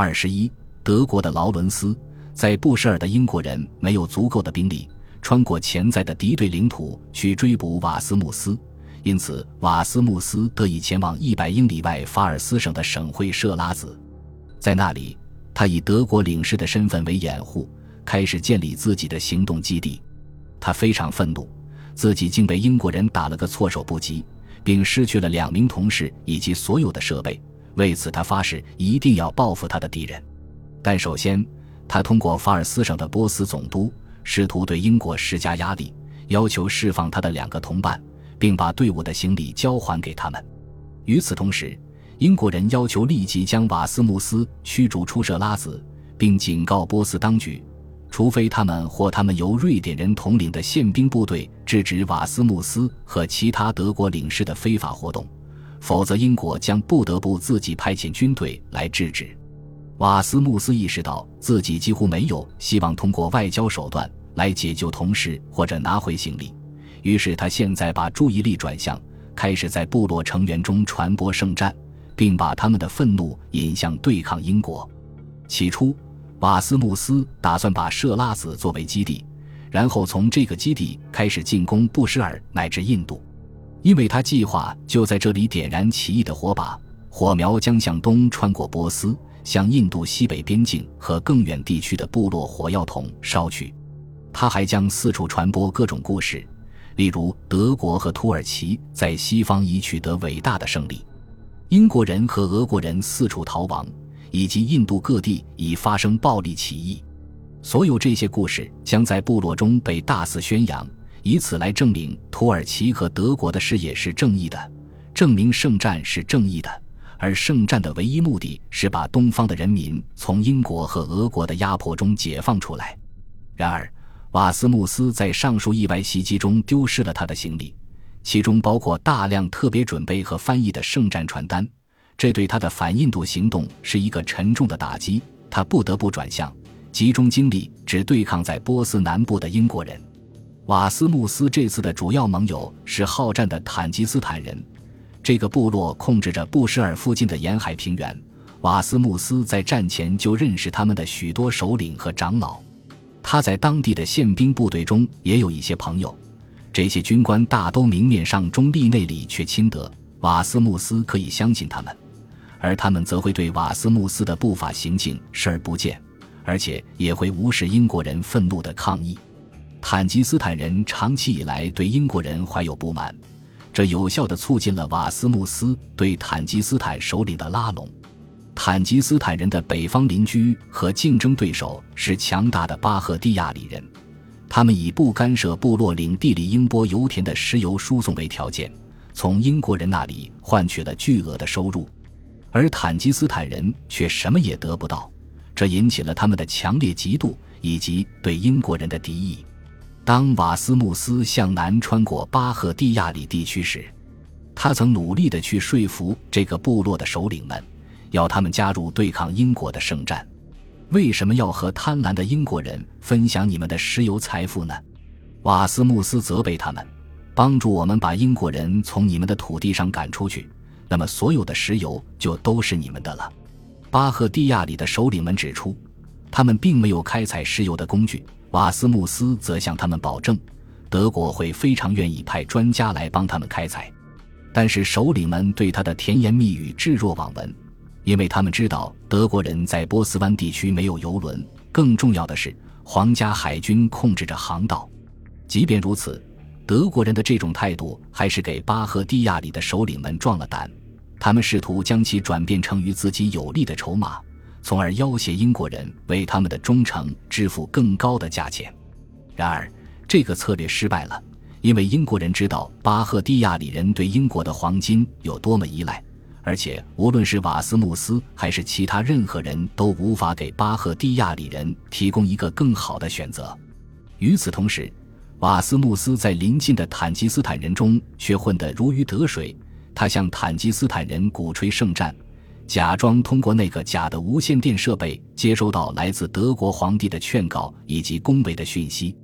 二十一，德国的劳伦斯在布什尔的英国人没有足够的兵力穿过潜在的敌对领土去追捕瓦斯穆斯，因此瓦斯穆斯得以前往一百英里外法尔斯省的省会设拉子，在那里，他以德国领事的身份为掩护，开始建立自己的行动基地。他非常愤怒，自己竟被英国人打了个措手不及，并失去了两名同事以及所有的设备。为此，他发誓一定要报复他的敌人。但首先，他通过法尔斯省的波斯总督，试图对英国施加压力，要求释放他的两个同伴，并把队伍的行李交还给他们。与此同时，英国人要求立即将瓦斯穆斯驱逐出设拉子，并警告波斯当局，除非他们或他们由瑞典人统领的宪兵部队制止瓦斯穆斯和其他德国领事的非法活动。否则，英国将不得不自己派遣军队来制止。瓦斯穆斯意识到自己几乎没有希望通过外交手段来解救同事或者拿回行李，于是他现在把注意力转向，开始在部落成员中传播圣战，并把他们的愤怒引向对抗英国。起初，瓦斯穆斯打算把设拉子作为基地，然后从这个基地开始进攻布什尔乃至印度。因为他计划就在这里点燃起义的火把，火苗将向东穿过波斯，向印度西北边境和更远地区的部落火药桶烧去。他还将四处传播各种故事，例如德国和土耳其在西方已取得伟大的胜利，英国人和俄国人四处逃亡，以及印度各地已发生暴力起义。所有这些故事将在部落中被大肆宣扬。以此来证明土耳其和德国的事业是正义的，证明圣战是正义的，而圣战的唯一目的是把东方的人民从英国和俄国的压迫中解放出来。然而，瓦斯穆斯在上述意外袭击中丢失了他的行李，其中包括大量特别准备和翻译的圣战传单，这对他的反印度行动是一个沉重的打击。他不得不转向，集中精力只对抗在波斯南部的英国人。瓦斯穆斯这次的主要盟友是好战的坦吉斯坦人，这个部落控制着布什尔附近的沿海平原。瓦斯穆斯在战前就认识他们的许多首领和长老，他在当地的宪兵部队中也有一些朋友。这些军官大都明面上中立，内里却亲德。瓦斯穆斯可以相信他们，而他们则会对瓦斯穆斯的不法行径视而不见，而且也会无视英国人愤怒的抗议。坦吉斯坦人长期以来对英国人怀有不满，这有效地促进了瓦斯穆斯对坦吉斯坦首领的拉拢。坦吉斯坦人的北方邻居和竞争对手是强大的巴赫蒂亚里人，他们以不干涉部落领地里英波油田的石油输送为条件，从英国人那里换取了巨额的收入，而坦吉斯坦人却什么也得不到，这引起了他们的强烈嫉妒以及对英国人的敌意。当瓦斯穆斯向南穿过巴赫蒂亚里地区时，他曾努力地去说服这个部落的首领们，要他们加入对抗英国的圣战。为什么要和贪婪的英国人分享你们的石油财富呢？瓦斯穆斯责备他们，帮助我们把英国人从你们的土地上赶出去，那么所有的石油就都是你们的了。巴赫蒂亚里的首领们指出，他们并没有开采石油的工具。瓦斯穆斯则向他们保证，德国会非常愿意派专家来帮他们开采。但是首领们对他的甜言蜜语置若罔闻，因为他们知道德国人在波斯湾地区没有油轮，更重要的是，皇家海军控制着航道。即便如此，德国人的这种态度还是给巴赫蒂亚里的首领们壮了胆。他们试图将其转变成与自己有利的筹码。从而要挟英国人为他们的忠诚支付更高的价钱。然而，这个策略失败了，因为英国人知道巴赫蒂亚里人对英国的黄金有多么依赖，而且无论是瓦斯穆斯还是其他任何人都无法给巴赫蒂亚里人提供一个更好的选择。与此同时，瓦斯穆斯在邻近的坦吉斯坦人中却混得如鱼得水，他向坦吉斯坦人鼓吹圣战。假装通过那个假的无线电设备接收到来自德国皇帝的劝告以及恭维的讯息。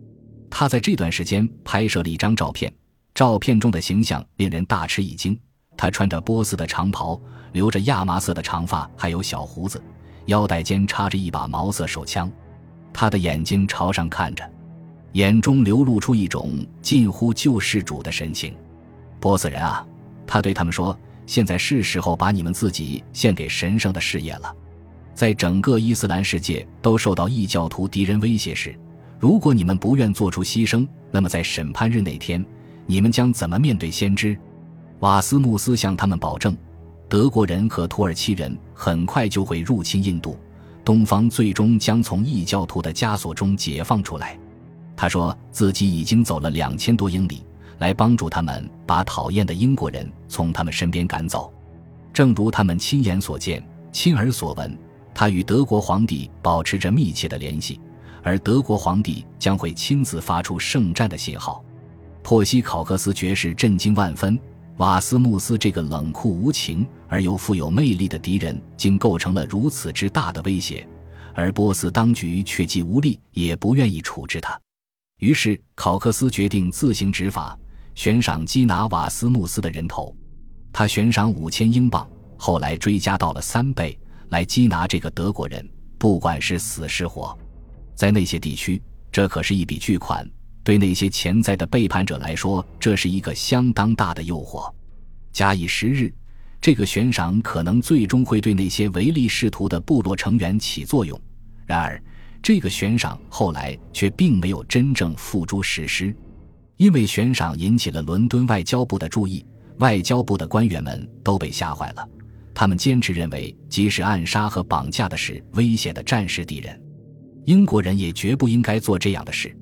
他在这段时间拍摄了一张照片，照片中的形象令人大吃一惊。他穿着波斯的长袍，留着亚麻色的长发，还有小胡子，腰带间插着一把毛瑟手枪，他的眼睛朝上看着，眼中流露出一种近乎救世主的神情。波斯人啊，他对他们说：“现在是时候把你们自己献给神圣的事业了。在整个伊斯兰世界都受到异教徒敌人威胁时，如果你们不愿做出牺牲，那么在审判日那天，你们将怎么面对先知？”瓦斯穆斯向他们保证。德国人和土耳其人很快就会入侵印度，东方最终将从异教徒的枷锁中解放出来。他说自己已经走了两千多英里，来帮助他们把讨厌的英国人从他们身边赶走。正如他们亲眼所见、亲耳所闻，他与德国皇帝保持着密切的联系，而德国皇帝将会亲自发出圣战的信号。珀西考克斯爵士震惊万分。瓦斯穆斯这个冷酷无情而又富有魅力的敌人，竟构成了如此之大的威胁，而波斯当局却既无力也不愿意处置他。于是，考克斯决定自行执法，悬赏缉拿瓦斯穆斯的人头。他悬赏五千英镑，后来追加到了三倍，来缉拿这个德国人，不管是死是活。在那些地区，这可是一笔巨款。对那些潜在的背叛者来说，这是一个相当大的诱惑。假以时日，这个悬赏可能最终会对那些唯利是图的部落成员起作用。然而，这个悬赏后来却并没有真正付诸实施，因为悬赏引起了伦敦外交部的注意。外交部的官员们都被吓坏了，他们坚持认为，即使暗杀和绑架的是危险的战时敌人，英国人也绝不应该做这样的事。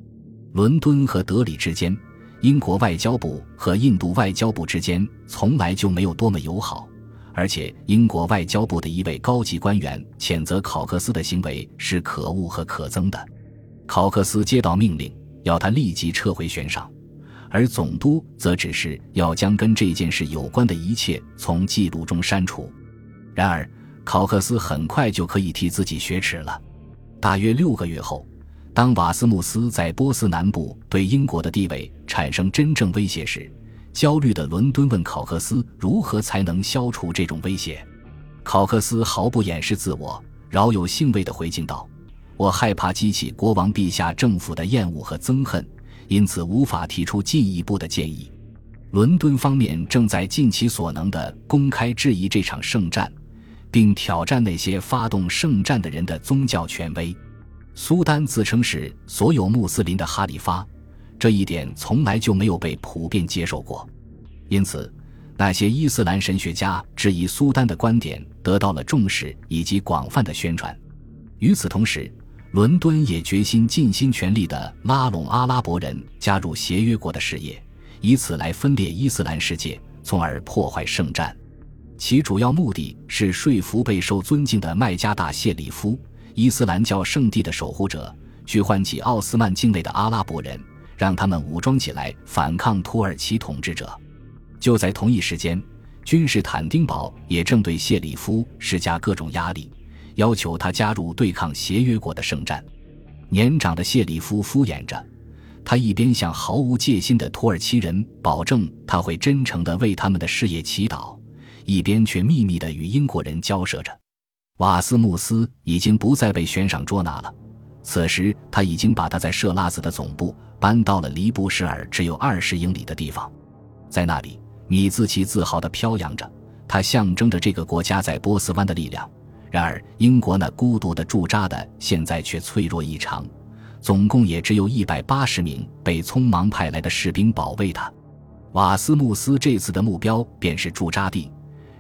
伦敦和德里之间，英国外交部和印度外交部之间从来就没有多么友好，而且英国外交部的一位高级官员谴责考克斯的行为是可恶和可憎的。考克斯接到命令，要他立即撤回悬赏，而总督则只是要将跟这件事有关的一切从记录中删除。然而，考克斯很快就可以替自己雪耻了。大约六个月后。当瓦斯穆斯在波斯南部对英国的地位产生真正威胁时，焦虑的伦敦问考克斯如何才能消除这种威胁。考克斯毫不掩饰自我，饶有兴味地回敬道：“我害怕激起国王陛下政府的厌恶和憎恨，因此无法提出进一步的建议。伦敦方面正在尽其所能地公开质疑这场圣战，并挑战那些发动圣战的人的宗教权威。”苏丹自称是所有穆斯林的哈里发，这一点从来就没有被普遍接受过。因此，那些伊斯兰神学家质疑苏丹的观点得到了重视以及广泛的宣传。与此同时，伦敦也决心尽心全力地拉拢阿拉伯人加入协约国的事业，以此来分裂伊斯兰世界，从而破坏圣战。其主要目的是说服备受尊敬的麦加大谢里夫。伊斯兰教圣地的守护者，去唤起奥斯曼境内的阿拉伯人，让他们武装起来反抗土耳其统治者。就在同一时间，君士坦丁堡也正对谢里夫施加各种压力，要求他加入对抗协约国的圣战。年长的谢里夫敷衍着，他一边向毫无戒心的土耳其人保证他会真诚地为他们的事业祈祷，一边却秘密地与英国人交涉着。瓦斯穆斯已经不再被悬赏捉拿了。此时，他已经把他在设拉子的总部搬到了离布什尔只有二十英里的地方，在那里，米兹奇自豪地飘扬着，他象征着这个国家在波斯湾的力量。然而，英国那孤独的驻扎的现在却脆弱异常，总共也只有一百八十名被匆忙派来的士兵保卫他。瓦斯穆斯这次的目标便是驻扎地。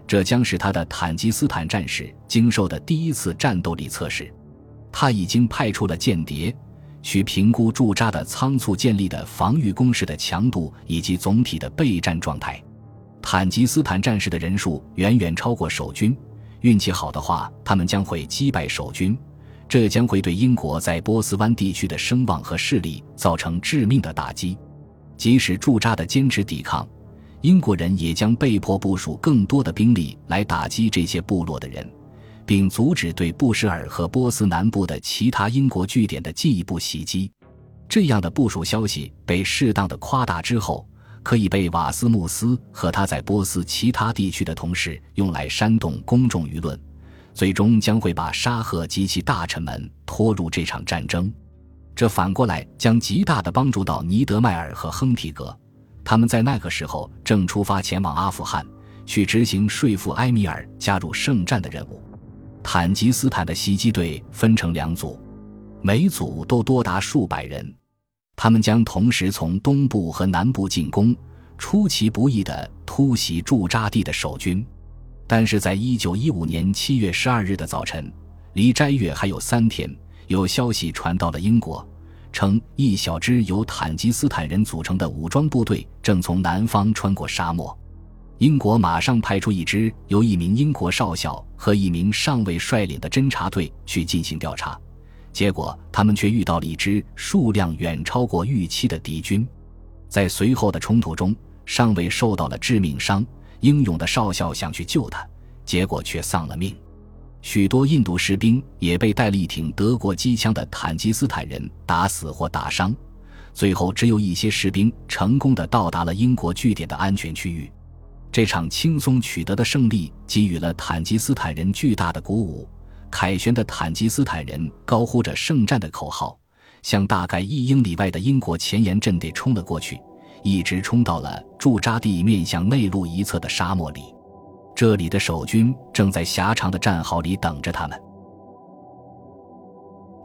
这将是他的坦吉斯坦战士经受的第一次战斗力测试。他已经派出了间谍，去评估驻扎的仓促建立的防御工事的强度以及总体的备战状态。坦吉斯坦战士的人数远远超过守军，运气好的话，他们将会击败守军。这将会对英国在波斯湾地区的声望和势力造成致命的打击。即使驻扎的坚持抵抗。英国人也将被迫部署更多的兵力来打击这些部落的人，并阻止对布什尔和波斯南部的其他英国据点的进一步袭击。这样的部署消息被适当的夸大之后，可以被瓦斯穆斯和他在波斯其他地区的同事用来煽动公众舆论，最终将会把沙赫及其大臣们拖入这场战争。这反过来将极大的帮助到尼德迈尔和亨提格，他们在那个时候正出发前往阿富汗，去执行说服埃米尔加入圣战的任务。坦吉斯坦的袭击队分成两组，每组都多达数百人，他们将同时从东部和南部进攻，出其不意地突袭驻扎地的守军。但是在一九一五年七月十二日的早晨，离斋月还有三天。有消息传到了英国，称一小支由坦吉斯坦人组成的武装部队正从南方穿过沙漠。英国马上派出一支由一名英国少校和一名上尉率领的侦察队去进行调查，结果他们却遇到了一支数量远超过预期的敌军。在随后的冲突中，上尉受到了致命伤，英勇的少校想去救他，结果却丧了命。许多印度士兵也被带了一挺德国机枪的坦吉斯坦人打死或打伤，最后只有一些士兵成功的到达了英国据点的安全区域。这场轻松取得的胜利给予了坦吉斯坦人巨大的鼓舞，凯旋的坦吉斯坦人高呼着圣战的口号，向大概一英里外的英国前沿阵地冲了过去，一直冲到了驻扎地面向内陆一侧的沙漠里。这里的守军正在狭长的战壕里等着他们。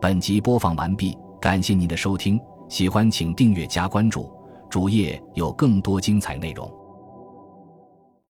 本集播放完毕，感谢您的收听，喜欢请订阅加关注，主页有更多精彩内容。